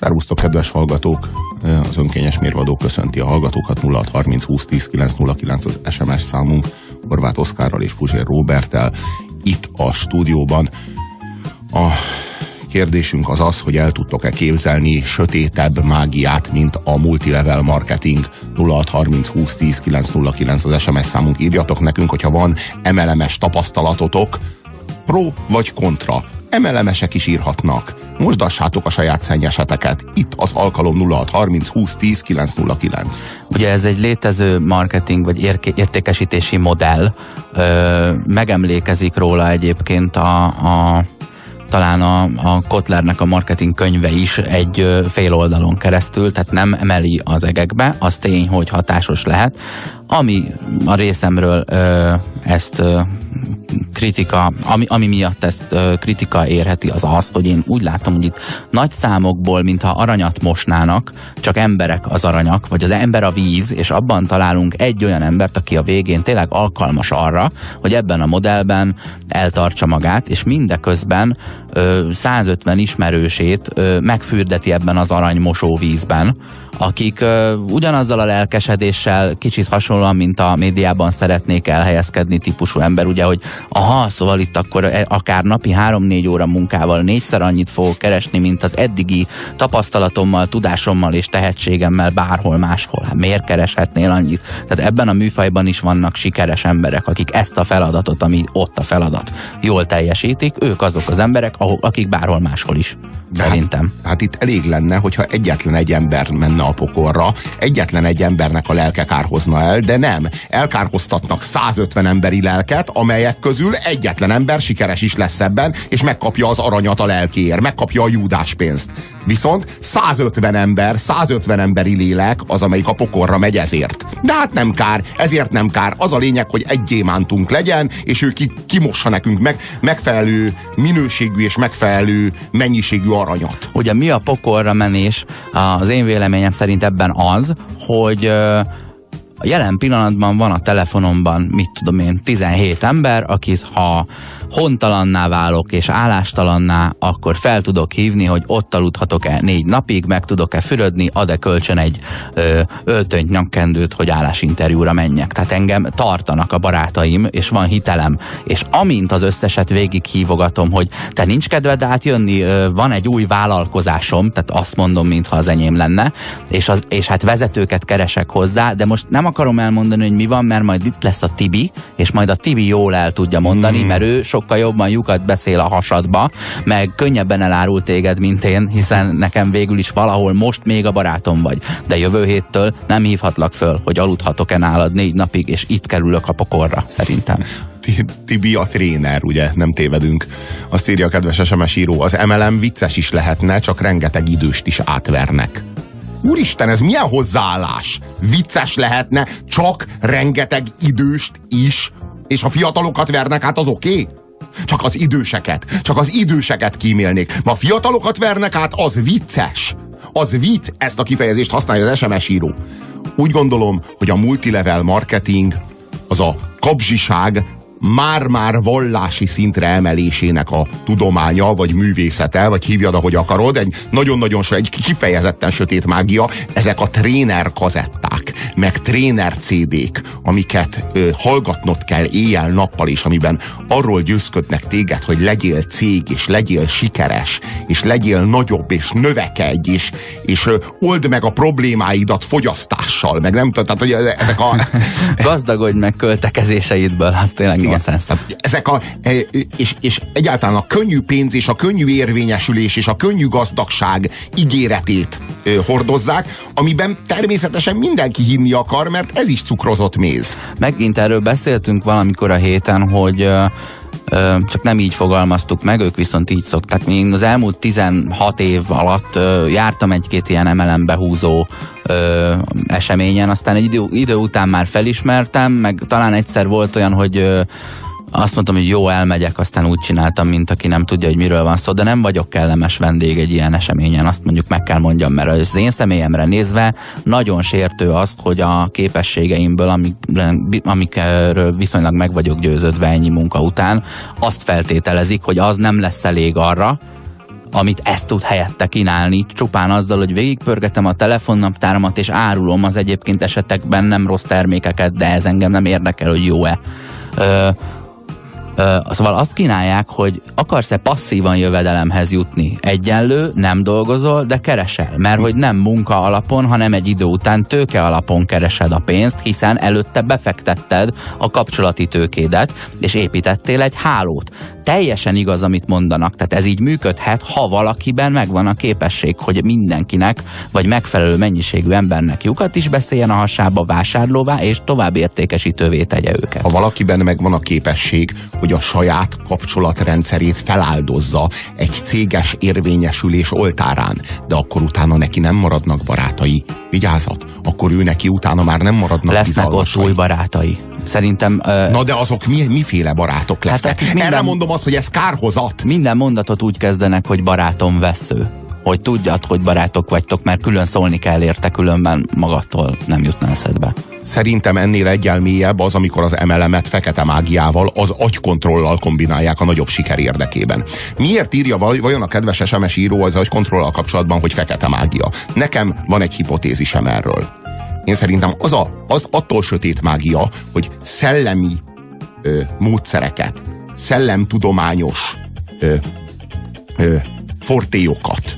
Szervusztok, kedves hallgatók! Az önkényes mérvadó köszönti a hallgatókat 0630 20 10 909 az SMS számunk Horváth Oszkárral és Puzsér Robertel itt a stúdióban. A kérdésünk az az, hogy el tudtok-e képzelni sötétebb mágiát, mint a multilevel marketing 0630 20 10 909 az SMS számunk. Írjatok nekünk, hogyha van MLMS tapasztalatotok, pro vagy kontra emelemesek is írhatnak. Mosdassátok a saját szennyeseteket. Itt az alkalom 0630 20 10 909. Ugye ez egy létező marketing vagy értékesítési modell. Ö, megemlékezik róla egyébként a, a talán a, a Kotlernek a marketing könyve is egy fél oldalon keresztül, tehát nem emeli az egekbe, az tény, hogy hatásos lehet. Ami a részemről ö, ezt ö, kritika, ami, ami miatt ezt ö, kritika érheti, az az, hogy én úgy látom, hogy itt nagy számokból, mintha aranyat mosnának, csak emberek az aranyak, vagy az ember a víz, és abban találunk egy olyan embert, aki a végén tényleg alkalmas arra, hogy ebben a modellben eltartsa magát, és mindeközben ö, 150 ismerősét ö, megfürdeti ebben az aranymosó vízben, akik ö, ugyanazzal a lelkesedéssel, kicsit hasonlóan, mint a médiában szeretnék elhelyezkedni típusú ember, ugye, hogy aha, szóval itt akkor e, akár napi 3-4 óra munkával négyszer annyit fogok keresni, mint az eddigi tapasztalatommal, tudásommal és tehetségemmel bárhol máshol. Hát miért kereshetnél annyit? Tehát ebben a műfajban is vannak sikeres emberek, akik ezt a feladatot, ami ott a feladat, jól teljesítik, ők azok az emberek, akik bárhol máshol is. De szerintem. Hát, hát itt elég lenne, hogyha egyetlen egy ember menne a pokorra, egyetlen egy embernek a lelke kárhozna el, de nem. Elkárhoztatnak 150 emberi lelket, amelyek közül egyetlen ember sikeres is lesz ebben, és megkapja az aranyat a lelkéért, megkapja a júdás pénzt. Viszont 150 ember, 150 emberi lélek az, amelyik a pokorra megy ezért. De hát nem kár, ezért nem kár. Az a lényeg, hogy egy gyémántunk legyen, és ő ki, kimossa nekünk meg, megfelelő minőségű és megfelelő mennyiségű aranyat. Ugye mi a pokorra menés? Az én véleményem szerint ebben az, hogy a jelen pillanatban van a telefonomban, mit tudom én, 17 ember, akit ha hontalanná válok és állástalanná, akkor fel tudok hívni, hogy ott aludhatok-e négy napig, meg tudok-e fürödni, ad-e kölcsön egy ö, öltönyt, nyakkendőt, hogy állásinterjúra menjek. Tehát engem tartanak a barátaim, és van hitelem. És amint az összeset végig hívogatom, hogy te nincs kedved átjönni, ö, van egy új vállalkozásom, tehát azt mondom, mintha az enyém lenne, és, az, és hát vezetőket keresek hozzá, de most nem akarom elmondani, hogy mi van, mert majd itt lesz a Tibi, és majd a Tibi jól el tudja mondani, mm. mert ő sok sokkal jobban lyukat beszél a hasadba, meg könnyebben elárul téged, mint én, hiszen nekem végül is valahol most még a barátom vagy. De jövő héttől nem hívhatlak föl, hogy aludhatok-e nálad négy napig, és itt kerülök a pokorra, szerintem. Tibi a tréner, ugye, nem tévedünk. Azt írja a kedves SMS író, az MLM vicces is lehetne, csak rengeteg időst is átvernek. Úristen, ez milyen hozzáállás? Vicces lehetne, csak rengeteg időst is, és a fiatalokat vernek át, az oké? Okay? Csak az időseket, csak az időseket kímélnék. Ma fiatalokat vernek át, az vicces. Az vicc, ezt a kifejezést használja az SMS író. Úgy gondolom, hogy a multilevel marketing az a kapzsiság már-már vallási szintre emelésének a tudománya, vagy művészete, vagy hívjad, ahogy akarod, egy nagyon-nagyon egy kifejezetten sötét mágia, ezek a tréner kazetták, meg tréner CD-k, amiket ö, hallgatnod kell éjjel-nappal, és amiben arról győzködnek téged, hogy legyél cég, és legyél sikeres, és legyél nagyobb, és növekedj, és, és ö, old meg a problémáidat fogyasztással, meg nem tudom, tehát hogy ezek a... Gazdagodj meg költekezéseidből, az tényleg nonsens. Ezek a, e, és, és egyáltalán a könnyű pénz és a könnyű érvényesülés és a könnyű gazdagság ígéretét hordozzák, amiben természetesen mindenki hinni akar, mert ez is cukrozott méz. Megint erről beszéltünk valamikor a héten, hogy csak nem így fogalmaztuk meg, ők viszont így szokták. Még az elmúlt 16 év alatt jártam egy-két ilyen emelem behúzó eseményen, aztán egy idő, idő után már felismertem, meg talán egyszer volt olyan, hogy azt mondtam, hogy jó, elmegyek, aztán úgy csináltam, mint aki nem tudja, hogy miről van szó, de nem vagyok kellemes vendég egy ilyen eseményen, azt mondjuk meg kell mondjam, mert az én személyemre nézve nagyon sértő azt, hogy a képességeimből, amik, amikről viszonylag meg vagyok győződve ennyi munka után, azt feltételezik, hogy az nem lesz elég arra, amit ezt tud helyette kínálni, csupán azzal, hogy végigpörgetem a telefonnaptáramat, és árulom az egyébként esetekben nem rossz termékeket, de ez engem nem érdekel, hogy jó-e. Ö, Szóval azt kínálják, hogy akarsz-e passzívan jövedelemhez jutni? Egyenlő, nem dolgozol, de keresel. Mert hogy nem munka alapon, hanem egy idő után tőke alapon keresed a pénzt, hiszen előtte befektetted a kapcsolati tőkédet, és építettél egy hálót. Teljesen igaz, amit mondanak. Tehát ez így működhet, ha valakiben megvan a képesség, hogy mindenkinek, vagy megfelelő mennyiségű embernek lyukat is beszéljen a hasába vásárlóvá, és tovább értékesítővé tegye őket. Ha valakiben megvan a képesség, hogy a saját kapcsolatrendszerét feláldozza egy céges érvényesülés oltárán, de akkor utána neki nem maradnak barátai. Vigyázat, akkor ő neki utána már nem maradnak Lesznek ott új barátai. Szerintem... Uh, Na de azok mi, miféle barátok lesznek? Hát, minden, Erre mondom azt, hogy ez kárhozat. Minden mondatot úgy kezdenek, hogy barátom vesző hogy tudjad, hogy barátok vagytok, mert külön szólni kell érte, különben magadtól nem jutna eszedbe. Szerintem ennél egyel mélyebb az, amikor az emelemet fekete mágiával, az agykontrollal kombinálják a nagyobb siker érdekében. Miért írja vajon a kedves SMS író az agykontrollal kapcsolatban, hogy fekete mágia? Nekem van egy hipotézisem erről. Én szerintem az, a, az attól sötét mágia, hogy szellemi ö, módszereket, szellemtudományos ö, ö, fortélyokat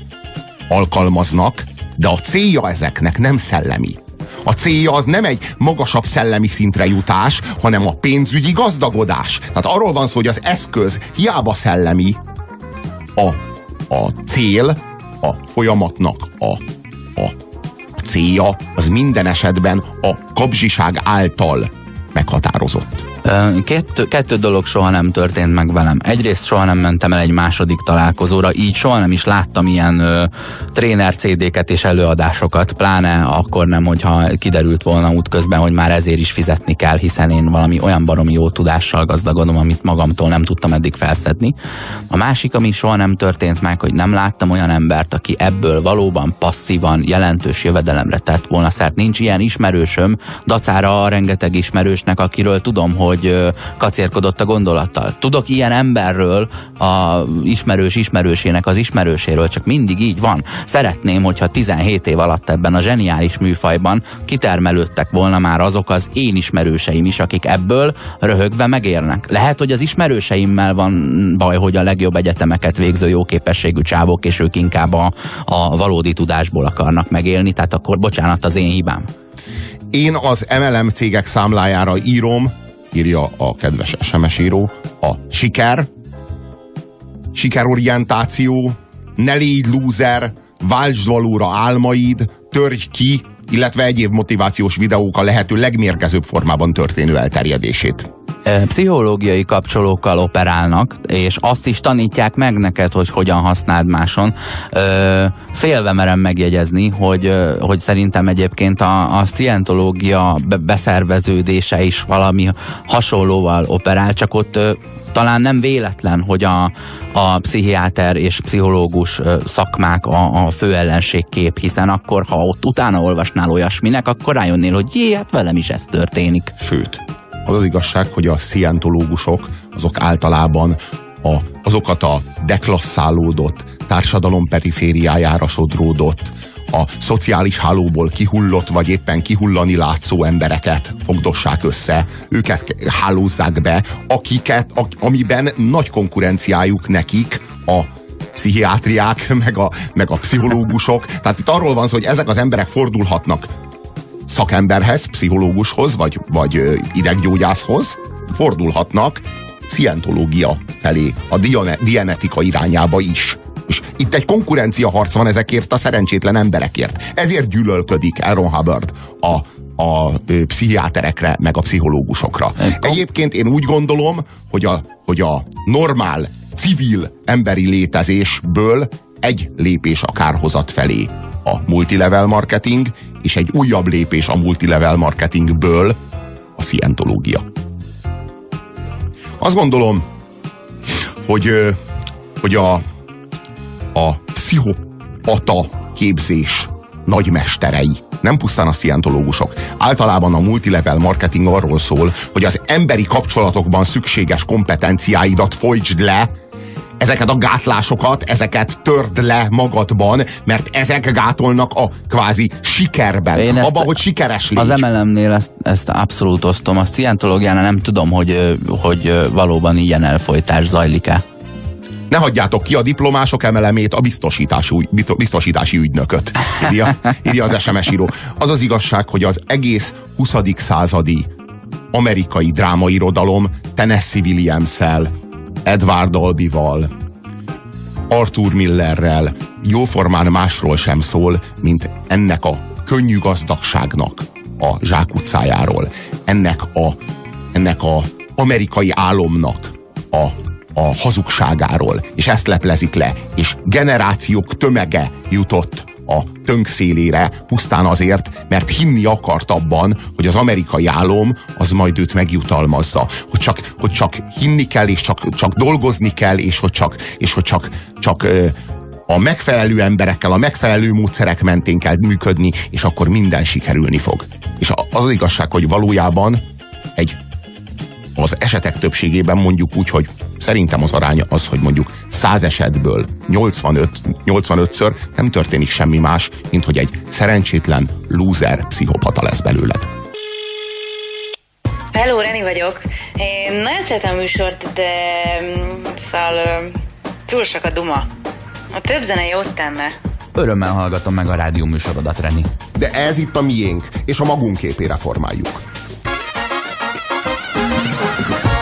alkalmaznak, de a célja ezeknek nem szellemi. A célja az nem egy magasabb szellemi szintre jutás, hanem a pénzügyi gazdagodás. Tehát arról van szó, hogy az eszköz hiába szellemi, a, a cél, a folyamatnak a, a, célja az minden esetben a kapzsiság által meghatározott. Kettő, kettő dolog soha nem történt meg velem. Egyrészt soha nem mentem el egy második találkozóra, így soha nem is láttam ilyen ö, tréner CD-ket és előadásokat, pláne akkor nem, hogyha kiderült volna útközben, hogy már ezért is fizetni kell, hiszen én valami olyan baromi jó tudással gazdagodom, amit magamtól nem tudtam eddig felszedni. A másik, ami soha nem történt meg, hogy nem láttam olyan embert, aki ebből valóban passzívan jelentős jövedelemre tett volna szert. Nincs ilyen ismerősöm, dacára a rengeteg ismerősnek, akiről tudom, hogy hogy kacérkodott a gondolattal. Tudok ilyen emberről, a ismerős ismerősének az ismerőséről, csak mindig így van. Szeretném, hogyha 17 év alatt ebben a zseniális műfajban kitermelődtek volna már azok az én ismerőseim is, akik ebből röhögve megérnek. Lehet, hogy az ismerőseimmel van baj, hogy a legjobb egyetemeket végző jó képességű csávok, és ők inkább a, a valódi tudásból akarnak megélni, tehát akkor bocsánat az én hibám. Én az MLM cégek számlájára írom, írja a kedves SMS író, a siker, sikerorientáció, ne légy lúzer, váltsd valóra álmaid, törj ki, illetve egyéb motivációs videók a lehető legmérgezőbb formában történő elterjedését. Pszichológiai kapcsolókkal operálnak, és azt is tanítják meg neked, hogy hogyan használd máson. Félve merem megjegyezni, hogy, hogy szerintem egyébként a, a szientológia beszerveződése is valami hasonlóval operál, csak ott talán nem véletlen, hogy a, a pszichiáter és pszichológus szakmák a, a fő ellenségkép, hiszen akkor, ha ott utána olvasnál olyasminek, akkor rájönnél, hogy jé, hát velem is ez történik. Sőt, az az igazság, hogy a szientológusok azok általában a, azokat a deklasszálódott, társadalom perifériájára sodródott, a szociális hálóból kihullott, vagy éppen kihullani látszó embereket fogdossák össze, őket hálózzák be, akiket, amiben nagy konkurenciájuk nekik a pszichiátriák, meg a, meg a pszichológusok. Tehát itt arról van szó, hogy ezek az emberek fordulhatnak szakemberhez, pszichológushoz, vagy, vagy ideggyógyászhoz, fordulhatnak szientológia felé, a dianetika irányába is. És itt egy konkurencia harc van ezekért a szerencsétlen emberekért. Ezért gyűlölködik Aaron Hubbard a, a pszichiáterekre, meg a pszichológusokra. Egyébként én úgy gondolom, hogy a, hogy a normál, civil emberi létezésből egy lépés a kárhozat felé a multilevel marketing, és egy újabb lépés a multilevel marketingből a szientológia. Azt gondolom, hogy, hogy a, a pszichopata képzés nagymesterei, nem pusztán a szientológusok. Általában a multilevel marketing arról szól, hogy az emberi kapcsolatokban szükséges kompetenciáidat folytsd le ezeket a gátlásokat, ezeket törd le magadban, mert ezek gátolnak a kvázi sikerben. Én abba, hogy sikeres légy. Az MLM-nél ezt, ezt abszolút osztom. A szientológiánál nem tudom, hogy, hogy valóban ilyen elfolytás zajlik-e. Ne hagyjátok ki a diplomások emelemét, a biztosítási, biztosítási ügynököt, írja, írja az SMS író. Az az igazság, hogy az egész 20. századi amerikai drámairodalom Tennessee Williams-el, Edward Albival, Arthur Millerrel jóformán másról sem szól, mint ennek a könnyű gazdagságnak a zsákutcájáról, ennek a, ennek a amerikai álomnak a a hazugságáról, és ezt leplezik le, és generációk tömege jutott a tönkszélére pusztán azért, mert hinni akart abban, hogy az amerikai álom az majd őt megjutalmazza. Hogy csak, hogy csak hinni kell, és csak, csak dolgozni kell, és hogy csak, és hogy csak, csak a megfelelő emberekkel, a megfelelő módszerek mentén kell működni, és akkor minden sikerülni fog. És az, az igazság, hogy valójában egy az esetek többségében mondjuk úgy, hogy szerintem az aránya az, hogy mondjuk 100 esetből 85, 85-ször nem történik semmi más, mint hogy egy szerencsétlen loser pszichopata lesz belőled. Hello, Reni vagyok. Én nagyon szeretem a műsort, de szóval túl sok a duma. A több zene jót tenne. Örömmel hallgatom meg a rádió műsorodat, Reni. De ez itt a miénk, és a magunk képére formáljuk.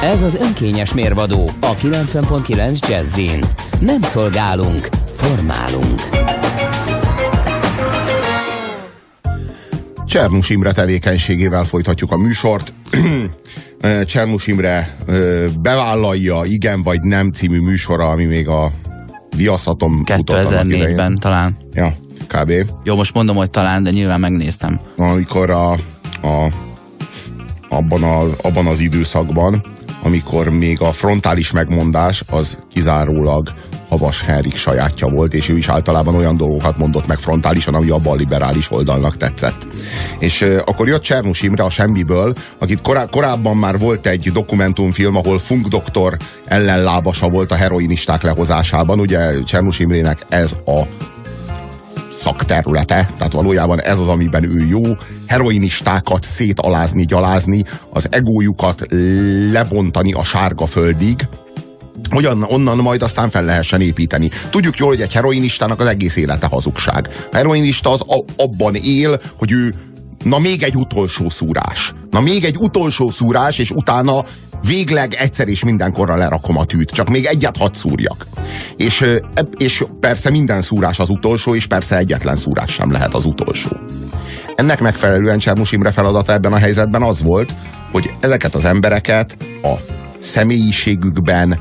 Ez az önkényes mérvadó a 90.9 Jazzin. Nem szolgálunk, formálunk. Csernus Imre tevékenységével folytatjuk a műsort. Csernus Imre bevállalja Igen vagy Nem című műsora, ami még a Viaszatom 2004-ben talán. Ja, kb. Jó, most mondom, hogy talán, de nyilván megnéztem. Amikor a, a abban, a, abban az időszakban, amikor még a frontális megmondás az kizárólag Havas Henrik sajátja volt, és ő is általában olyan dolgokat mondott meg frontálisan, ami a liberális oldalnak tetszett. És akkor jött Csernus Imre a semmiből, akit korá- korábban már volt egy dokumentumfilm, ahol Funk doktor ellenlábasa volt a heroinisták lehozásában. Ugye Csernus Imrének ez a szakterülete, tehát valójában ez az, amiben ő jó, heroinistákat szétalázni, gyalázni, az egójukat lebontani a sárga földig, hogy onnan majd aztán fel lehessen építeni. Tudjuk jól, hogy egy heroinistának az egész élete hazugság. A heroinista az abban él, hogy ő na még egy utolsó szúrás. Na még egy utolsó szúrás, és utána végleg egyszer és mindenkorra lerakom a tűt, csak még egyet hadd szúrjak. És, és persze minden szúrás az utolsó, és persze egyetlen szúrás sem lehet az utolsó. Ennek megfelelően Csermus Imre feladata ebben a helyzetben az volt, hogy ezeket az embereket a személyiségükben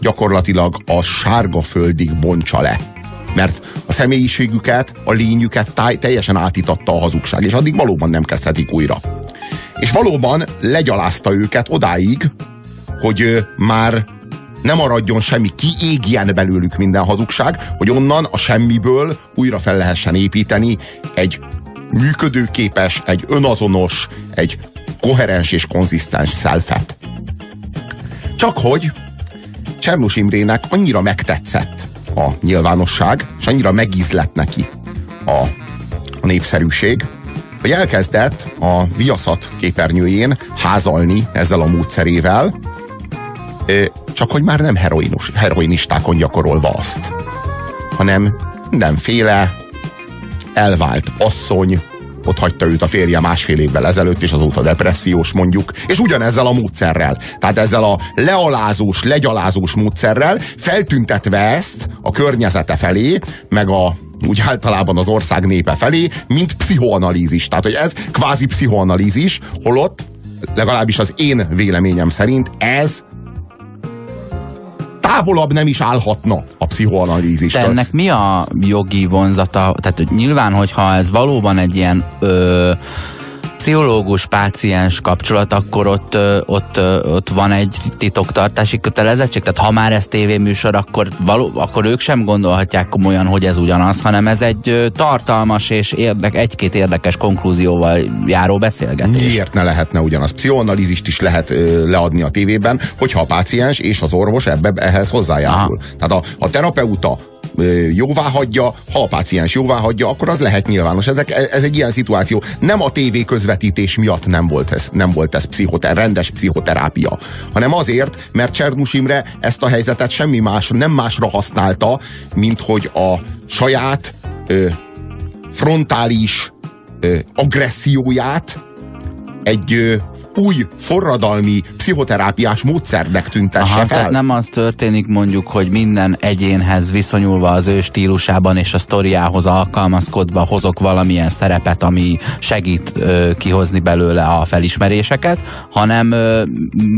gyakorlatilag a sárga földig bontsa le. Mert a személyiségüket, a lényüket táj, teljesen átítatta a hazugság, és addig valóban nem kezdhetik újra. És valóban legyalázta őket odáig, hogy már nem maradjon semmi, kiégjen belőlük minden hazugság, hogy onnan a semmiből újra fel lehessen építeni egy működőképes, egy önazonos, egy koherens és konzisztens szelfet. Csak hogy Csernus Imrének annyira megtetszett a nyilvánosság, és annyira megízlett neki a, a népszerűség, hogy elkezdett a viaszat képernyőjén házalni ezzel a módszerével, csak hogy már nem heroinus, heroinistákon gyakorolva azt, hanem mindenféle elvált asszony, ott hagyta őt a férje másfél évvel ezelőtt, és azóta depressziós mondjuk, és ugyanezzel a módszerrel, tehát ezzel a lealázós, legyalázós módszerrel feltüntetve ezt a környezete felé, meg a úgy általában az ország népe felé, mint pszichoanalízis. Tehát, hogy ez kvázi pszichoanalízis, holott legalábbis az én véleményem szerint ez távolabb nem is állhatna a pszichoanalízis. ennek mi a jogi vonzata? Tehát hogy nyilván, hogyha ez valóban egy ilyen ö, pszichológus-páciens kapcsolat, akkor ott, ott, ott van egy titoktartási kötelezettség? Tehát ha már ez tévéműsor, akkor, való, akkor ők sem gondolhatják komolyan, hogy ez ugyanaz, hanem ez egy tartalmas és érdek, egy-két érdekes konklúzióval járó beszélgetés. Miért ne lehetne ugyanaz? Pszichoanalízist is lehet ö, leadni a tévében, hogyha a páciens és az orvos ebbe, ehhez hozzájárul. Aha. Tehát a, a terapeuta jóvá hagyja, ha a páciens jóvá hagyja, akkor az lehet nyilvános. Ezek, ez egy ilyen szituáció. Nem a tévé közvetítés miatt nem volt ez, nem volt ez pszichoter, rendes pszichoterápia, hanem azért, mert Csernus Imre ezt a helyzetet semmi más, nem másra használta, mint hogy a saját ö, frontális ö, agresszióját egy új forradalmi pszichoterápiás módszernek tüntesse Aha, fel. Tehát nem az történik mondjuk, hogy minden egyénhez viszonyulva az ő stílusában és a sztoriához alkalmazkodva hozok valamilyen szerepet, ami segít ö, kihozni belőle a felismeréseket, hanem ö,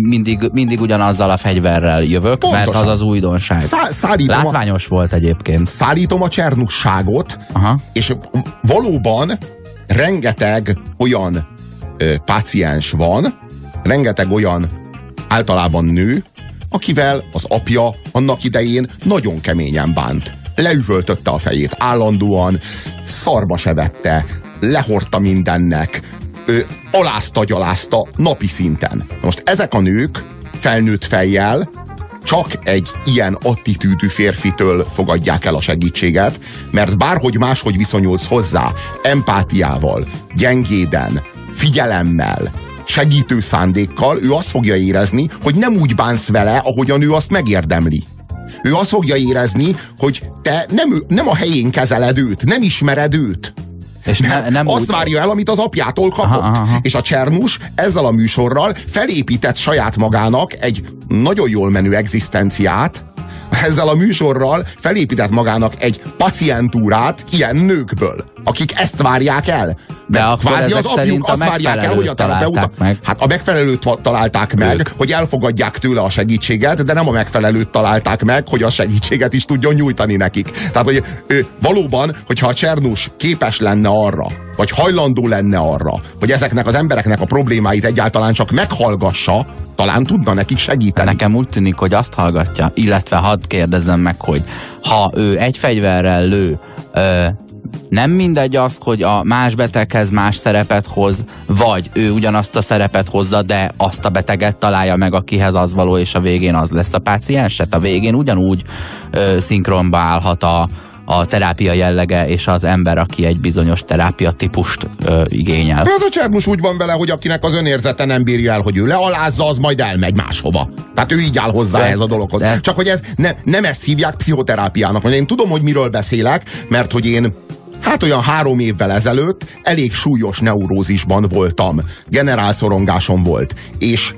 mindig, mindig ugyanazzal a fegyverrel jövök, Pontosan. mert az az újdonság. Szá Látványos a, volt egyébként. Szállítom a csernusságot, Aha. és valóban rengeteg olyan ö, páciens van, rengeteg olyan általában nő, akivel az apja annak idején nagyon keményen bánt. Leüvöltötte a fejét állandóan, szarba se vette, lehordta mindennek, ö, alázta, gyalázta napi szinten. Most ezek a nők felnőtt fejjel csak egy ilyen attitűdű férfitől fogadják el a segítséget, mert bárhogy máshogy viszonyulsz hozzá, empátiával, gyengéden, figyelemmel, segítő szándékkal, ő azt fogja érezni, hogy nem úgy bánsz vele, ahogyan ő azt megérdemli. Ő azt fogja érezni, hogy te nem, nem a helyén kezeled őt, nem ismered őt. És ne, nem azt úgy... várja el, amit az apjától kapott. Aha, aha. És a Csernus ezzel a műsorral felépített saját magának egy nagyon jól menő egzisztenciát, ezzel a műsorral felépített magának egy pacientúrát ilyen nőkből, akik ezt várják el. De akkor kvázi az apjuk azt várják el, hogy a terapeuta... Meg. Hát a megfelelőt találták meg, ők. hogy elfogadják tőle a segítséget, de nem a megfelelőt találták meg, hogy a segítséget is tudjon nyújtani nekik. Tehát, hogy ő, valóban, hogyha a Csernus képes lenne arra, vagy hajlandó lenne arra, hogy ezeknek az embereknek a problémáit egyáltalán csak meghallgassa, talán tudna nekik segíteni. Nekem úgy tűnik, hogy azt hallgatja, illetve hadd kérdezzem meg, hogy ha ő egy fegyverrel lő, ö, nem mindegy az, hogy a más beteghez más szerepet hoz, vagy ő ugyanazt a szerepet hozza, de azt a beteget találja meg, akihez az való, és a végén az lesz a pácienset. A végén ugyanúgy ö, szinkronba állhat a, a terápia jellege és az ember, aki egy bizonyos terápia típust ö, igényel. Hát a Csernus úgy van vele, hogy akinek az önérzete nem bírja el, hogy ő lealázza, az majd elmegy máshova. Tehát ő így áll hozzá de, ez a dologhoz. De... Csak hogy ez ne, nem ezt hívják pszichoterápiának. Én tudom, hogy miről beszélek, mert hogy én Hát olyan három évvel ezelőtt elég súlyos neurózisban voltam. Generálszorongásom volt. És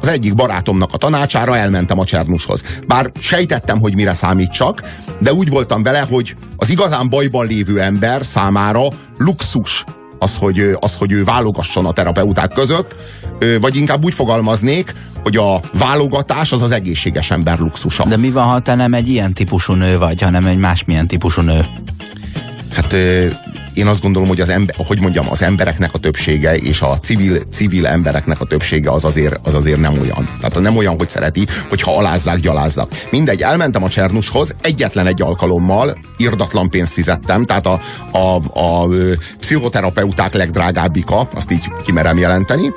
az egyik barátomnak a tanácsára elmentem a Csernushoz. Bár sejtettem, hogy mire számítsak, de úgy voltam vele, hogy az igazán bajban lévő ember számára luxus az, hogy, az, hogy ő válogasson a terapeuták között, vagy inkább úgy fogalmaznék, hogy a válogatás az az egészséges ember luxusa. De mi van, ha te nem egy ilyen típusú nő vagy, hanem egy másmilyen típusú nő? Hát én azt gondolom, hogy az, ember, hogy mondjam, az embereknek a többsége és a civil, civil embereknek a többsége az azért, az azért nem olyan. Tehát nem olyan, hogy szereti, hogyha alázzák, gyalázzak. Mindegy, elmentem a Csernushoz, egyetlen egy alkalommal irdatlan pénzt fizettem, tehát a, a, a, a pszichoterapeuták legdrágábbika, azt így kimerem jelenteni,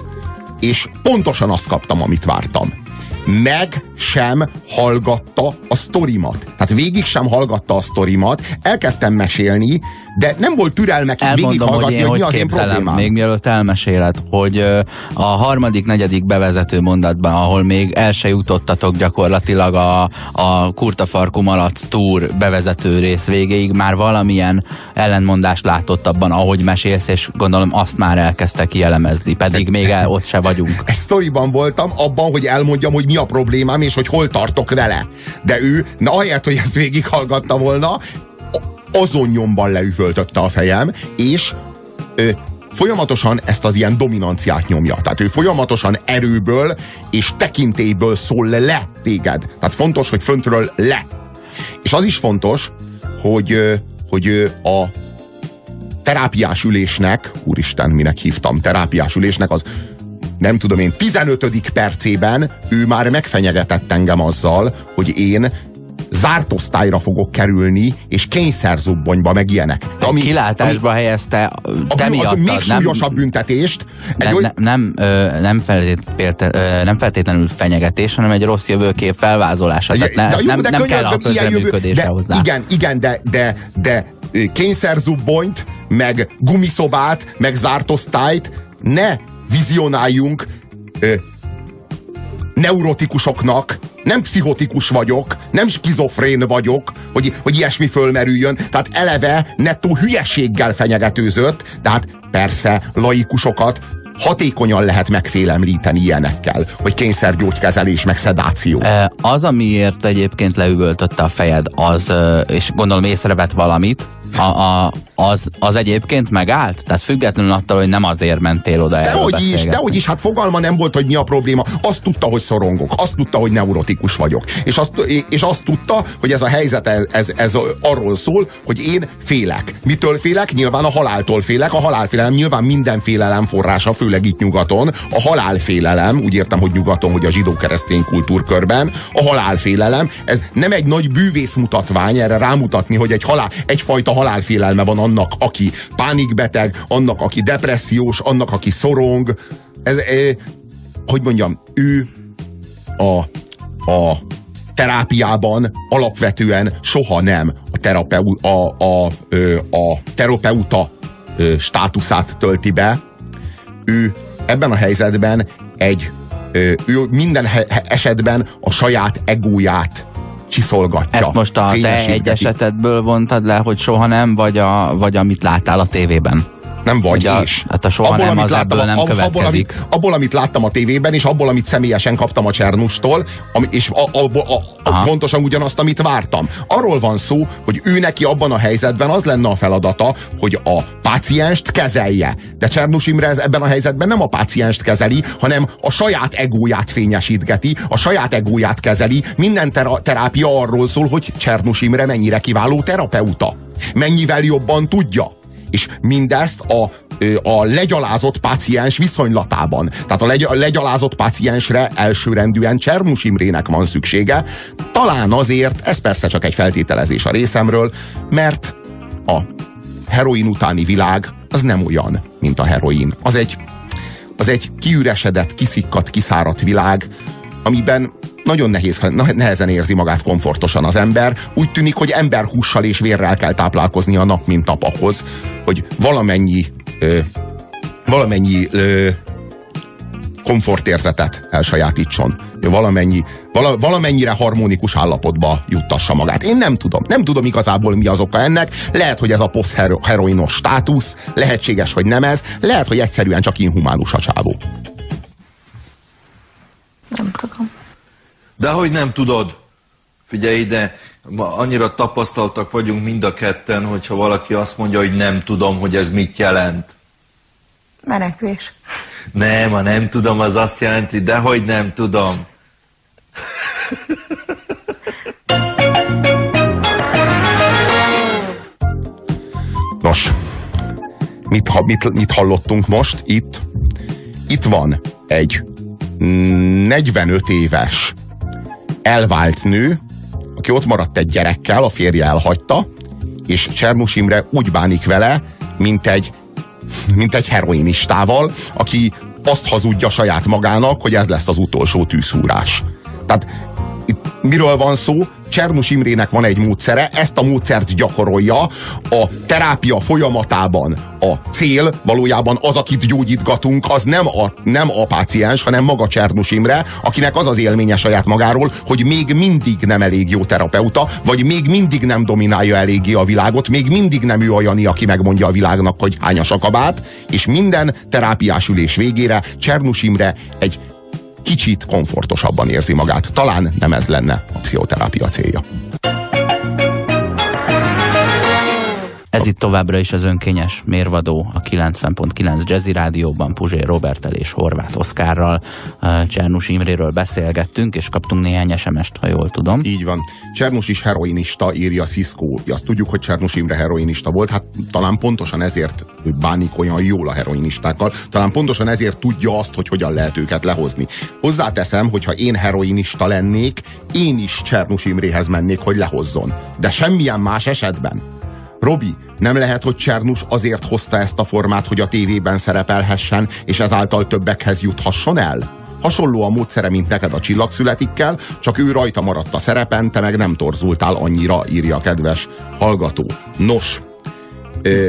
és pontosan azt kaptam, amit vártam meg sem hallgatta a sztorimat. Tehát végig sem hallgatta a sztorimat, elkezdtem mesélni, de nem volt türelme végighallgatni, hogy, hogy mi az én problémám. Még mielőtt elmeséled, hogy a harmadik, negyedik bevezető mondatban, ahol még el se jutottatok gyakorlatilag a, a Kurtafarku Malac túr bevezető rész végéig, már valamilyen ellentmondást látott abban, ahogy mesélsz, és gondolom azt már elkezdte kielemezni, pedig még el, ott se vagyunk. Egy sztoriban voltam abban, hogy elmondjam, hogy mi a problémám, és hogy hol tartok vele. De ő, na ahelyett, hogy ezt végighallgatta volna, azon nyomban leüvöltötte a fejem, és ö, folyamatosan ezt az ilyen dominanciát nyomja. Tehát ő folyamatosan erőből és tekintélyből szól le téged. Tehát fontos, hogy föntről le. És az is fontos, hogy, hogy a terápiás ülésnek, úristen, minek hívtam, terápiás ülésnek, az nem tudom én, 15. percében ő már megfenyegetett engem azzal, hogy én zárt osztályra fogok kerülni, és kényszerzubbonyba meg ilyenek. De ami, kilátásba ami, helyezte te ami, miattad, még súlyosabb büntetést. Egy oly... nem, nem, nem, feltétlenül, nem feltétlenül fenyegetés, hanem egy rossz jövőkép felvázolása. Tehát ne, de jó, nem, de nem kell a közreműködésre hozzá. Igen, igen, de, de, de kényszerzubbonyt, meg gumiszobát, meg zárt osztályt ne vizionáljunk neurotikusoknak, nem pszichotikus vagyok, nem skizofrén vagyok, hogy, hogy ilyesmi fölmerüljön. Tehát eleve nettó hülyeséggel fenyegetőzött, tehát persze laikusokat hatékonyan lehet megfélemlíteni ilyenekkel, hogy kényszergyógykezelés, meg szedáció. Az, amiért egyébként leüvöltötte a fejed, az, és gondolom észrevett valamit, a, a, az, az egyébként megállt? Tehát függetlenül attól, hogy nem azért mentél oda Dehogy is, dehogy is, hát fogalma nem volt, hogy mi a probléma. Azt tudta, hogy szorongok, azt tudta, hogy neurotikus vagyok. És azt, és azt tudta, hogy ez a helyzet, ez, ez, ez arról szól, hogy én félek. Mitől félek? Nyilván a haláltól félek. A halálfélelem nyilván minden félelem forrása, főleg itt nyugaton. A halálfélelem, úgy értem, hogy nyugaton, hogy a zsidó-keresztény kultúrkörben, a halálfélelem, ez nem egy nagy bűvész mutatvány erre rámutatni, hogy egy halál, egyfajta halálfélelme van annak, aki pánikbeteg, annak, aki depressziós, annak, aki szorong. Ez, eh, hogy mondjam, ő a, a terápiában alapvetően soha nem a, terapeu, a, a, a terapeuta státuszát tölti be. Ő ebben a helyzetben egy ő minden esetben a saját egóját csiszolgatja. Ezt most a te egy esetedből vontad le, hogy soha nem, vagy, a, vagy amit láttál a tévében? Nem vagy a, és. Hát a soha abból, nem, az láttam, nem abból, abból, amit, abból, amit láttam a tévében, és abból, amit személyesen kaptam a Csernustól, ami, és a, abból, a, a, pontosan ugyanazt, amit vártam. Arról van szó, hogy ő neki abban a helyzetben az lenne a feladata, hogy a pácienst kezelje. De Csernus Imre ez ebben a helyzetben nem a pácienst kezeli, hanem a saját egóját fényesítgeti, a saját egóját kezeli. Minden tera, terápia arról szól, hogy Csernus Imre mennyire kiváló terapeuta. Mennyivel jobban tudja és mindezt a, a legyalázott páciens viszonylatában. Tehát a, legy, legyalázott páciensre elsőrendűen Csernus Imrének van szüksége. Talán azért, ez persze csak egy feltételezés a részemről, mert a heroin utáni világ az nem olyan, mint a heroin. Az egy, az egy kiüresedett, kiszikkadt, kiszáradt világ, amiben nagyon nehéz, nehezen érzi magát komfortosan az ember. Úgy tűnik, hogy emberhússal és vérrel kell táplálkozni a nap, mint nap hogy valamennyi ö, valamennyi ö, komfortérzetet elsajátítson. Valamennyi, vala, valamennyire harmonikus állapotba juttassa magát. Én nem tudom. Nem tudom igazából mi az oka ennek. Lehet, hogy ez a posztheroinos státusz, lehetséges, hogy nem ez, lehet, hogy egyszerűen csak inhumánus a csávó. Nem tudom. De hogy nem tudod? Figyelj ide, ma annyira tapasztaltak vagyunk mind a ketten, hogyha valaki azt mondja, hogy nem tudom, hogy ez mit jelent. Menekvés. Nem, ha nem tudom, az azt jelenti, de hogy nem tudom. Nos, mit, mit, mit hallottunk most itt? Itt van egy 45 éves elvált nő, aki ott maradt egy gyerekkel, a férje elhagyta, és Csernus Imre úgy bánik vele, mint egy, mint egy heroinistával, aki azt hazudja saját magának, hogy ez lesz az utolsó tűzhúrás. Tehát itt miről van szó? Csernus Imrének van egy módszere, ezt a módszert gyakorolja a terápia folyamatában. A cél valójában az, akit gyógyítgatunk, az nem a, nem a páciens, hanem maga Csernus Imre, akinek az az élménye saját magáról, hogy még mindig nem elég jó terapeuta, vagy még mindig nem dominálja eléggé a világot, még mindig nem ő a Jani, aki megmondja a világnak, hogy hányas a kabát, és minden terápiás ülés végére Csernus Imre egy kicsit komfortosabban érzi magát. Talán nem ez lenne a pszichoterápia célja. Ez itt továbbra is az önkényes mérvadó a 90.9 Jazzy Rádióban Puzsér Robertel és Horváth Oszkárral Csernus Imréről beszélgettünk, és kaptunk néhány SMS-t, ha jól tudom. Így van. Csernus is heroinista, írja Cisco. Azt tudjuk, hogy Csernus Imre heroinista volt, hát talán pontosan ezért bánik olyan jól a heroinistákkal, talán pontosan ezért tudja azt, hogy hogyan lehet őket lehozni. Hozzáteszem, hogy ha én heroinista lennék, én is Csernus Imréhez mennék, hogy lehozzon. De semmilyen más esetben. Robi, nem lehet, hogy Csernus azért hozta ezt a formát, hogy a tévében szerepelhessen, és ezáltal többekhez juthasson el? Hasonló a módszere, mint neked a csillagszületikkel, csak ő rajta maradt a szerepen, te meg nem torzultál annyira, írja a kedves hallgató. Nos,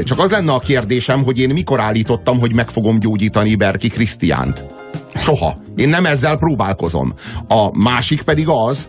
csak az lenne a kérdésem, hogy én mikor állítottam, hogy meg fogom gyógyítani Berki Krisztiánt. Soha. Én nem ezzel próbálkozom. A másik pedig az,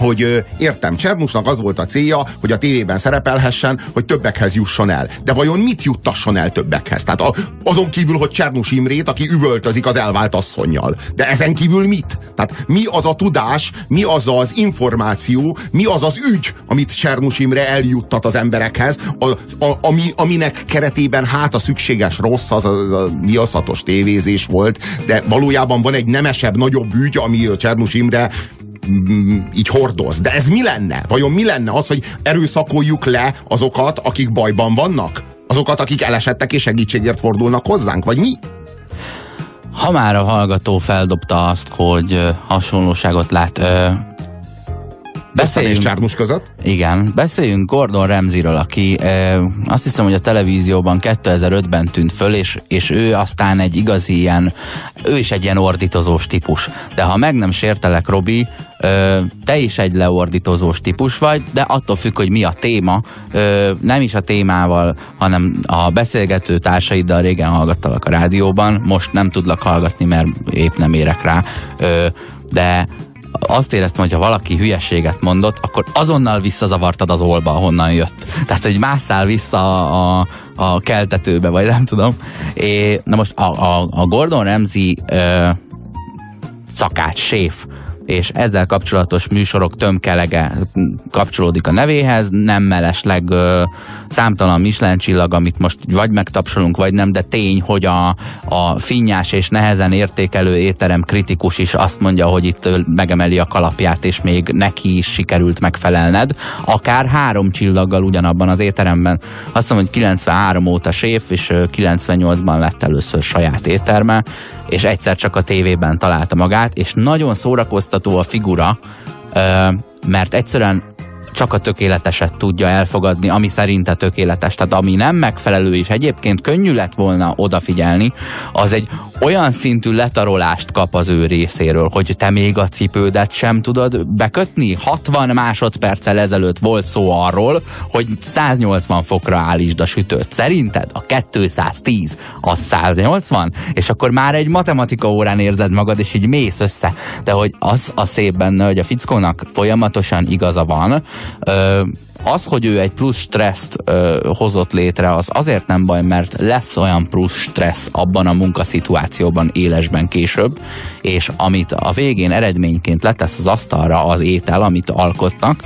hogy értem, Csernusnak az volt a célja, hogy a tévében szerepelhessen, hogy többekhez jusson el. De vajon mit juttasson el többekhez? Tehát a, azon kívül, hogy Csernus Imrét, aki üvöltözik az elvált asszonynal. De ezen kívül mit? Tehát mi az a tudás, mi az az információ, mi az az ügy, amit Csernus Imre eljuttat az emberekhez, a, a, ami, aminek keretében hát a szükséges rossz, az, az a nyilaszatos tévézés volt, de valójában van egy nemesebb, nagyobb ügy, ami Csernus Imre így hordoz. De ez mi lenne? Vajon mi lenne az, hogy erőszakoljuk le azokat, akik bajban vannak? Azokat, akik elesettek és segítségért fordulnak hozzánk? Vagy mi? Ha már a hallgató feldobta azt, hogy hasonlóságot lát Beszéljünk, és Csármus között? Igen, beszéljünk Gordon Ramsayről, aki e, azt hiszem, hogy a televízióban 2005-ben tűnt föl, és, és ő aztán egy igazi ilyen, ő is egy ilyen ordítozós típus. De ha meg nem sértelek, Robi, e, te is egy leordítozós típus vagy, de attól függ, hogy mi a téma, e, nem is a témával, hanem a beszélgető társaiddal régen hallgattalak a rádióban, most nem tudlak hallgatni, mert épp nem érek rá, e, de azt éreztem, hogy ha valaki hülyeséget mondott, akkor azonnal visszazavartad az olba, ahonnan jött. Tehát, hogy másszál vissza a, a keltetőbe, vagy nem tudom. É, na most a, a, a Gordon Ramsay ö, szakács, séf, és ezzel kapcsolatos műsorok tömkelege kapcsolódik a nevéhez, nem mellesleg ö, számtalan Michelin csillag, amit most vagy megtapsolunk, vagy nem, de tény, hogy a, a finnyás és nehezen értékelő étterem kritikus is azt mondja, hogy itt megemeli a kalapját, és még neki is sikerült megfelelned, akár három csillaggal ugyanabban az étteremben. Azt mondom, hogy 93 óta séf, és 98-ban lett először saját étterme, és egyszer csak a tévében találta magát, és nagyon szórakoztató a figura, mert egyszerűen csak a tökéleteset tudja elfogadni, ami szerinte tökéletes. Tehát ami nem megfelelő és egyébként könnyű lett volna odafigyelni, az egy olyan szintű letarolást kap az ő részéről, hogy te még a cipődet sem tudod bekötni. 60 másodperccel ezelőtt volt szó arról, hogy 180 fokra állítsd a sütőt. Szerinted a 210 az 180? És akkor már egy matematika órán érzed magad, és így mész össze. De hogy az a szép benne, hogy a fickónak folyamatosan igaza van, az, hogy ő egy plusz stresszt ö, hozott létre, az azért nem baj, mert lesz olyan plusz stressz abban a munkaszituációban élesben később, és amit a végén eredményként letesz az asztalra az étel, amit alkotnak,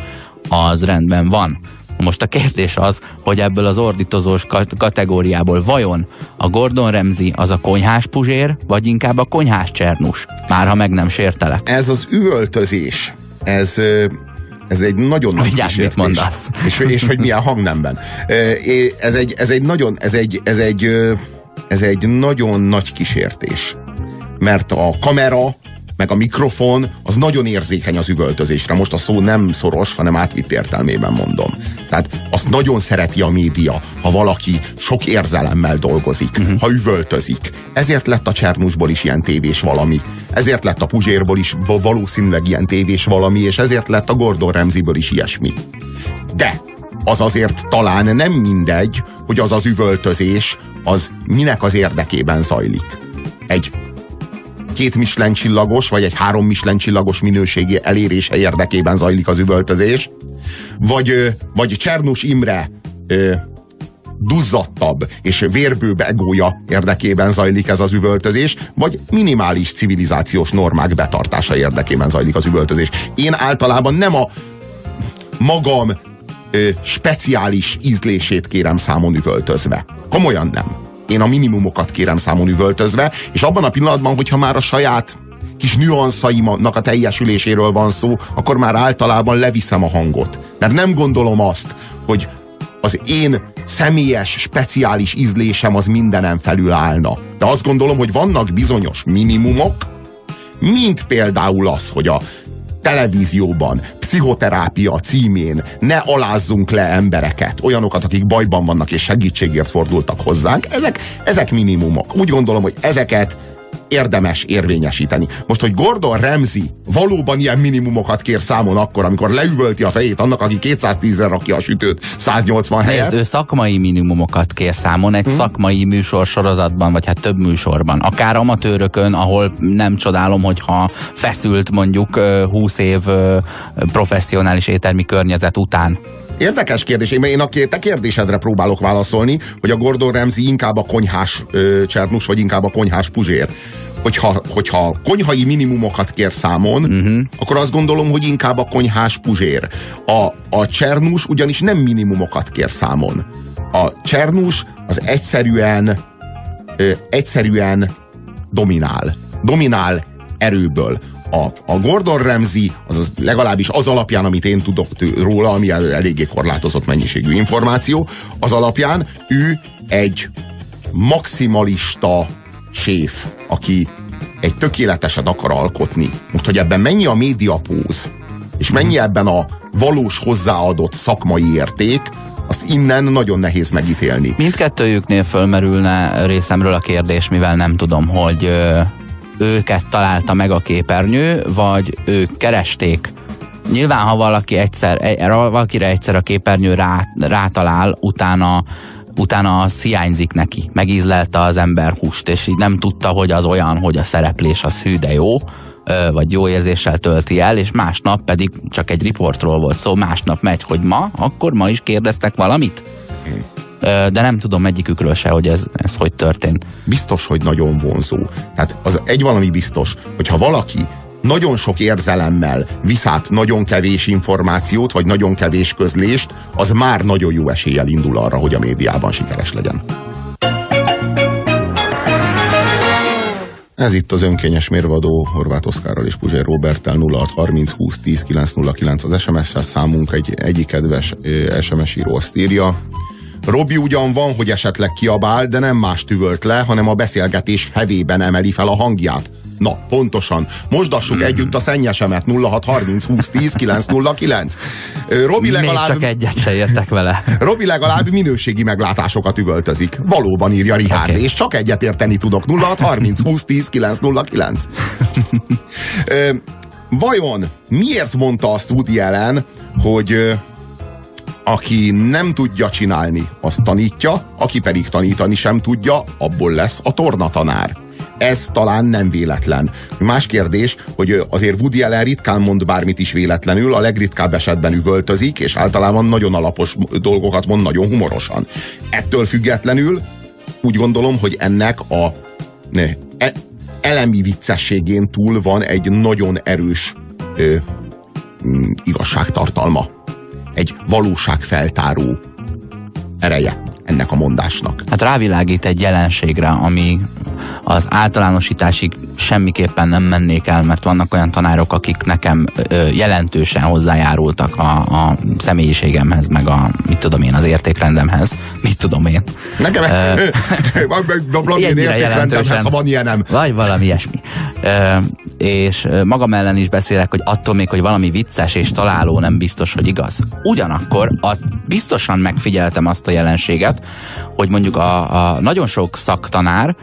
az rendben van. Most a kérdés az, hogy ebből az ordítozós kategóriából vajon a Gordon Ramsay az a konyhás puzsér, vagy inkább a konyhás csernus? Már ha meg nem sértelek. Ez az üvöltözés, ez ez egy nagyon nagy Vigyázz, mit mondasz. És, és hogy milyen hangnemben. Ez egy, ez egy nagyon, ez egy, ez egy, ez egy nagyon nagy kísértés. Mert a kamera, meg a mikrofon, az nagyon érzékeny az üvöltözésre. Most a szó nem szoros, hanem átvitt értelmében mondom. Tehát azt nagyon szereti a média, ha valaki sok érzelemmel dolgozik, uh-huh. ha üvöltözik. Ezért lett a Csernusból is ilyen tévés valami. Ezért lett a Puzsérból is valószínűleg ilyen tévés valami, és ezért lett a Gordon Ramsayből is ilyesmi. De az azért talán nem mindegy, hogy az az üvöltözés, az minek az érdekében zajlik. Egy két Michelin csillagos, vagy egy három Michelin csillagos minőségi elérése érdekében zajlik az üvöltözés, vagy, vagy Csernus Imre duzzadtabb és vérbőbb egója érdekében zajlik ez az üvöltözés, vagy minimális civilizációs normák betartása érdekében zajlik az üvöltözés. Én általában nem a magam ö, speciális ízlését kérem számon üvöltözve. Komolyan nem. Én a minimumokat kérem számon üvöltözve, és abban a pillanatban, hogyha már a saját kis nüanszaimnak a teljesüléséről van szó, akkor már általában leviszem a hangot. Mert nem gondolom azt, hogy az én személyes, speciális ízlésem az mindenem felül állna. De azt gondolom, hogy vannak bizonyos minimumok, mint például az, hogy a televízióban, pszichoterápia címén ne alázzunk le embereket, olyanokat, akik bajban vannak és segítségért fordultak hozzánk, ezek, ezek minimumok. Úgy gondolom, hogy ezeket érdemes érvényesíteni. Most, hogy Gordon Ramsay valóban ilyen minimumokat kér számon akkor, amikor leüvölti a fejét annak, aki 210-re rakja a sütőt 180 helyet. Nézd, ő szakmai minimumokat kér számon egy hmm. szakmai műsor sorozatban, vagy hát több műsorban. Akár amatőrökön, ahol nem csodálom, hogyha feszült mondjuk 20 év professzionális éttermi környezet után Érdekes kérdés. Én, én a te kérdésedre próbálok válaszolni, hogy a Gordon Ramsay inkább a konyhás ö, csernus, vagy inkább a konyhás puzsér. Hogyha, hogyha konyhai minimumokat kér számon, uh-huh. akkor azt gondolom, hogy inkább a konyhás puzsér. A, a csernus ugyanis nem minimumokat kér számon. A csernus az egyszerűen ö, egyszerűen dominál. Dominál erőből a, a Gordon Ramsay, az legalábbis az alapján, amit én tudok tő, róla, ami eléggé korlátozott mennyiségű információ, az alapján ő egy maximalista séf, aki egy tökéleteset akar alkotni. Most, hogy ebben mennyi a médiapóz, és mennyi ebben a valós hozzáadott szakmai érték, azt innen nagyon nehéz megítélni. Mindkettőjüknél fölmerülne részemről a kérdés, mivel nem tudom, hogy őket találta meg a képernyő, vagy ők keresték. Nyilván, ha valaki egyszer, valakire egyszer a képernyő rá, rátalál, utána utána az hiányzik neki. Megízlelte az ember húst, és így nem tudta, hogy az olyan, hogy a szereplés az hű, de jó, vagy jó érzéssel tölti el, és másnap pedig csak egy riportról volt szó, másnap megy, hogy ma, akkor ma is kérdeztek valamit? De nem tudom egyikükről se, hogy ez, ez hogy történt. Biztos, hogy nagyon vonzó. Tehát az egy valami biztos, hogyha valaki nagyon sok érzelemmel viszát nagyon kevés információt, vagy nagyon kevés közlést, az már nagyon jó eséllyel indul arra, hogy a médiában sikeres legyen. Ez itt az önkényes mérvadó Horváth Oszkárral és Puzsér Robertel 0630 20 10 909 az SMS-es számunk egy egyik kedves SMS író azt írja. Robi ugyan van, hogy esetleg kiabál, de nem más tüvölt le, hanem a beszélgetés hevében emeli fel a hangját. Na, pontosan. Mosdassuk mm. együtt a szennyesemet 0630 20 10 909. Robi legalább... Még csak egyet se értek vele. Robi legalább minőségi meglátásokat üvöltözik. Valóban írja Richard, okay. és csak egyet érteni tudok. 0630 20 10 909. Vajon miért mondta azt Woody Allen, hogy aki nem tudja csinálni, azt tanítja, aki pedig tanítani sem tudja, abból lesz a tornatanár. Ez talán nem véletlen. Más kérdés, hogy azért Woody Allen ritkán mond bármit is véletlenül, a legritkább esetben üvöltözik, és általában nagyon alapos dolgokat mond nagyon humorosan. Ettől függetlenül úgy gondolom, hogy ennek a ne, e, elemi viccességén túl van egy nagyon erős ö, igazságtartalma egy valóságfeltáró ereje ennek a mondásnak. Hát rávilágít egy jelenségre, ami az általánosításig semmiképpen nem mennék el, mert vannak olyan tanárok, akik nekem ö, jelentősen hozzájárultak a, a személyiségemhez, meg a, mit tudom én, az értékrendemhez. Mit tudom én. Nekem ennyire jelentősen. Ha van ilyenem. Vagy valami ilyesmi. Ö, és magam ellen is beszélek, hogy attól még, hogy valami vicces és találó nem biztos, hogy igaz. Ugyanakkor az biztosan megfigyeltem azt a jelenséget, hogy mondjuk a, a nagyon sok szaktanár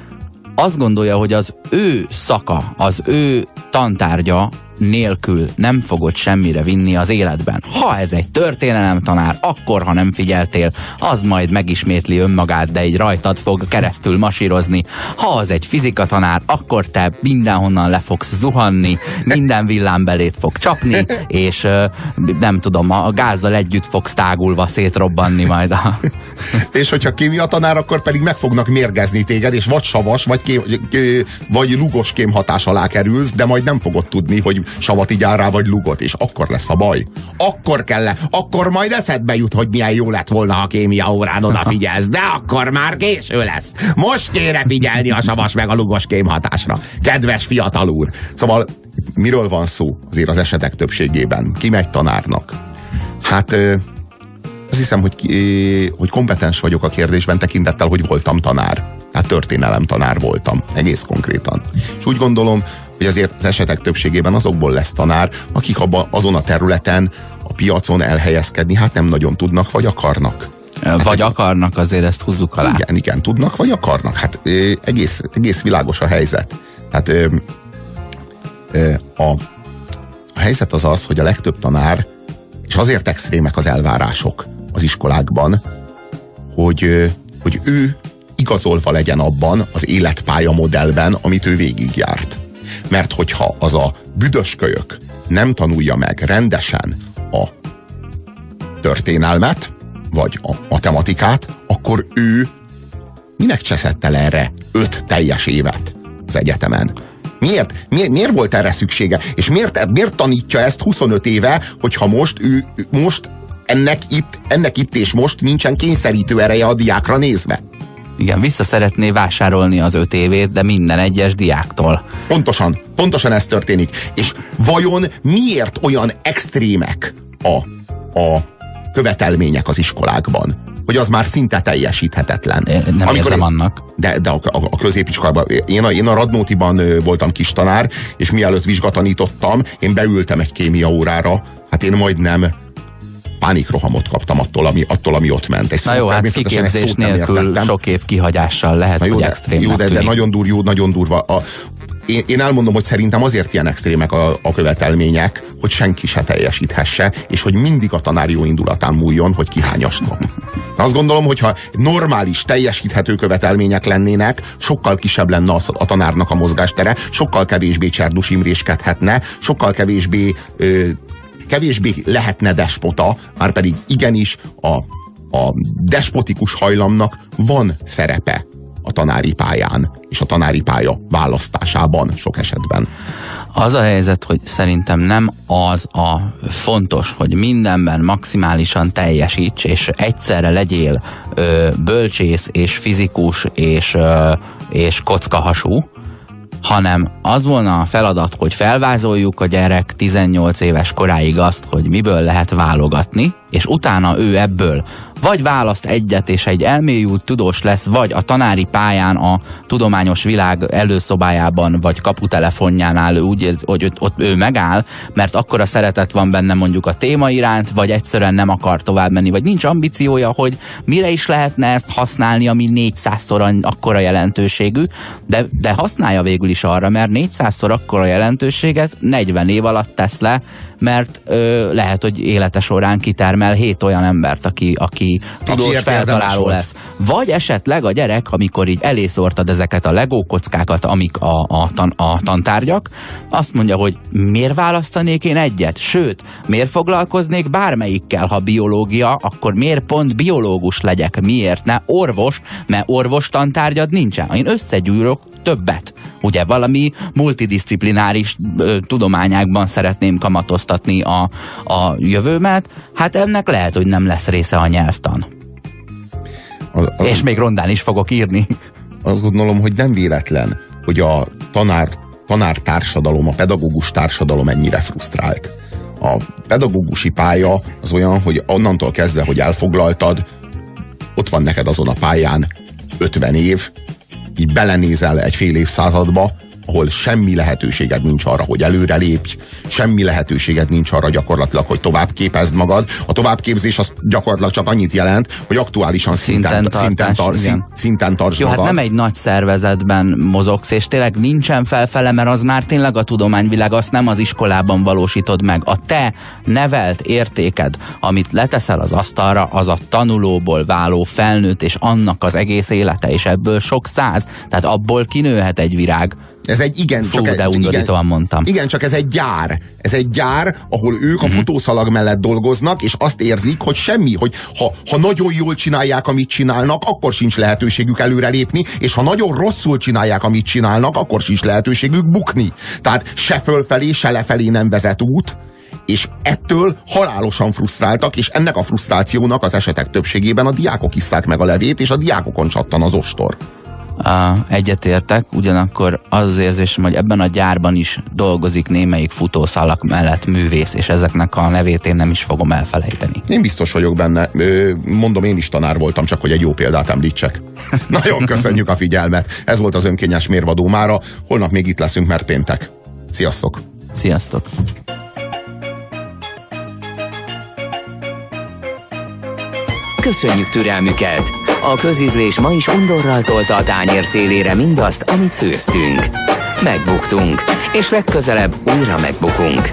azt gondolja, hogy az ő szaka, az ő tantárgya nélkül nem fogod semmire vinni az életben. Ha ez egy történelem tanár, akkor ha nem figyeltél, az majd megismétli önmagát, de egy rajtad fog keresztül masírozni. Ha az egy fizika tanár, akkor te mindenhonnan le fogsz zuhanni, minden villám belét fog csapni, és nem tudom, a gázzal együtt fogsz tágulva szétrobbanni majd a és hogyha kémia tanár, akkor pedig meg fognak mérgezni téged, és vagy savas, vagy, kém, vagy lugos kém hatás alá kerülsz, de majd nem fogod tudni, hogy savat így rá, vagy lugot, és akkor lesz a baj. Akkor kell, le, akkor majd eszedbe jut, hogy milyen jó lett volna, ha kémia órán odafigyelsz, de akkor már késő lesz. Most kéne figyelni a savas meg a lugos kém hatásra. Kedves fiatal úr. Szóval miről van szó azért az esetek többségében? Ki megy tanárnak? Hát azt hiszem, hogy, hogy kompetens vagyok a kérdésben tekintettel, hogy voltam tanár. Hát történelem tanár voltam, egész konkrétan. És úgy gondolom, hogy azért az esetek többségében azokból lesz tanár, akik abba, azon a területen, a piacon elhelyezkedni, hát nem nagyon tudnak, vagy akarnak. Hát vagy egy, akarnak, azért ezt húzzuk alá. Igen, igen, tudnak, vagy akarnak. Hát egész, egész világos a helyzet. Hát a, a helyzet az az, hogy a legtöbb tanár, és azért extrémek az elvárások, az iskolákban, hogy, hogy ő igazolva legyen abban az életpálya modellben, amit ő végigjárt. Mert hogyha az a büdös kölyök nem tanulja meg rendesen a történelmet, vagy a matematikát, akkor ő minek cseszett el erre öt teljes évet az egyetemen? Miért? miért? Miért volt erre szüksége? És miért, miért tanítja ezt 25 éve, hogyha most ő most ennek itt, ennek itt és most nincsen kényszerítő ereje a diákra nézve. Igen, vissza szeretné vásárolni az öt évét, de minden egyes diáktól. Pontosan, pontosan ez történik. És vajon miért olyan extrémek a, a követelmények az iskolákban? Hogy az már szinte teljesíthetetlen. Nem Amikor érzem én, annak. De, de a, a, a középiskolában, én a, én a Radnótiban voltam kis tanár, és mielőtt vizsgatanítottam, én beültem egy kémia órára, hát én majdnem pánikrohamot kaptam attól, ami, attól, ami ott ment. Egy Na jó, hát kiképzés nélkül sok év kihagyással lehet, Na jó, hogy de, extrém Jó, de, de nagyon, dur, jó, nagyon durva. A, én, én elmondom, hogy szerintem azért ilyen extrémek a, a követelmények, hogy senki se teljesíthesse, és hogy mindig a tanár jó indulatán múljon, hogy kihányas nap. Azt gondolom, hogyha normális, teljesíthető követelmények lennének, sokkal kisebb lenne a, a tanárnak a mozgástere, sokkal kevésbé cserdus imréskedhetne, sokkal kevésbé ö, kevésbé lehetne despota, már pedig igenis a, a despotikus hajlamnak van szerepe a tanári pályán, és a tanári pálya választásában sok esetben. Az a helyzet, hogy szerintem nem az a fontos, hogy mindenben maximálisan teljesíts, és egyszerre legyél ö, bölcsész, és fizikus, és, ö, és kockahasú, hanem az volna a feladat, hogy felvázoljuk a gyerek 18 éves koráig azt, hogy miből lehet válogatni, és utána ő ebből vagy választ egyet, és egy elmélyült tudós lesz, vagy a tanári pályán a tudományos világ előszobájában, vagy kaputelefonjánál úgy érzi, hogy ott, ott ő megáll, mert akkora szeretet van benne mondjuk a téma iránt, vagy egyszerűen nem akar tovább menni, vagy nincs ambíciója, hogy mire is lehetne ezt használni, ami 400-szor akkora jelentőségű, de, de használja végül is arra, mert 400-szor akkora jelentőséget 40 év alatt tesz le, mert ö, lehet, hogy élete során kitermel hét olyan embert, aki, aki tudós feltaláló lesz. Vagy esetleg a gyerek, amikor így elészortad ezeket a legó kockákat, amik a, a, tan, a tantárgyak, azt mondja, hogy miért választanék én egyet? Sőt, miért foglalkoznék bármelyikkel, ha biológia, akkor miért pont biológus legyek? Miért ne orvos? Mert orvos tantárgyad nincsen. Én összegyűrök többet. Ugye valami multidisciplináris ö, tudományákban szeretném kamatoztatni a, a jövőmet, hát ennek lehet, hogy nem lesz része a nyelvtan. Az, az, És még rondán is fogok írni. Azt gondolom, hogy nem véletlen, hogy a tanár, tanár társadalom, a pedagógus társadalom ennyire frusztrált. A pedagógusi pálya az olyan, hogy onnantól kezdve, hogy elfoglaltad, ott van neked azon a pályán 50 év, így belenézel egy fél évszázadba, ahol semmi lehetőséged nincs arra, hogy előrelépj, semmi lehetőséged nincs arra gyakorlatilag, hogy tovább képezd magad. A továbbképzés az gyakorlatilag csak annyit jelent, hogy aktuálisan szinten, szinten, tartás, szinten, tar, szint, szinten tartsd Jó, hát magad. hát nem egy nagy szervezetben mozogsz, és tényleg nincsen felfele, mert az már tényleg a tudományvilág, azt nem az iskolában valósítod meg. A te nevelt értéked, amit leteszel az asztalra, az a tanulóból váló felnőtt, és annak az egész élete, és ebből sok száz. Tehát abból kinőhet egy virág Ez egy igen, Fú, csak egy, de undorítóan igen, mondtam. Igen, csak ez egy gyár. Ez egy gyár, ahol ők Mhm. a futószalag mellett dolgoznak, és azt érzik, hogy semmi, hogy ha, ha nagyon jól csinálják, amit csinálnak, akkor sincs lehetőségük előrelépni, és ha nagyon rosszul csinálják, amit csinálnak, akkor sincs lehetőségük bukni. Tehát se fölfelé, se lefelé nem vezet út, és ettől halálosan frusztráltak, és ennek a frusztrációnak az esetek többségében a diákok isszák meg a levét, és a diákokon csattan az ostor. Egyetértek, ugyanakkor az az érzésem, hogy ebben a gyárban is dolgozik némelyik futószalak mellett művész, és ezeknek a nevét én nem is fogom elfelejteni. Én biztos vagyok benne. Mondom, én is tanár voltam, csak hogy egy jó példát említsek. Nagyon köszönjük a figyelmet. Ez volt az önkényes mérvadó mára. Holnap még itt leszünk, mert péntek. Sziasztok! Sziasztok! Köszönjük türelmüket! A közízlés ma is undorral tolta a tányér szélére mindazt, amit főztünk. Megbuktunk, és legközelebb újra megbukunk.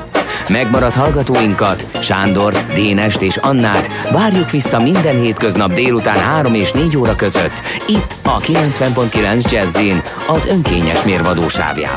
Megmaradt hallgatóinkat, Sándort, Dénest és Annát várjuk vissza minden hétköznap délután 3 és 4 óra között, itt a 90.9 Jazzin, az önkényes mérvadósávjában.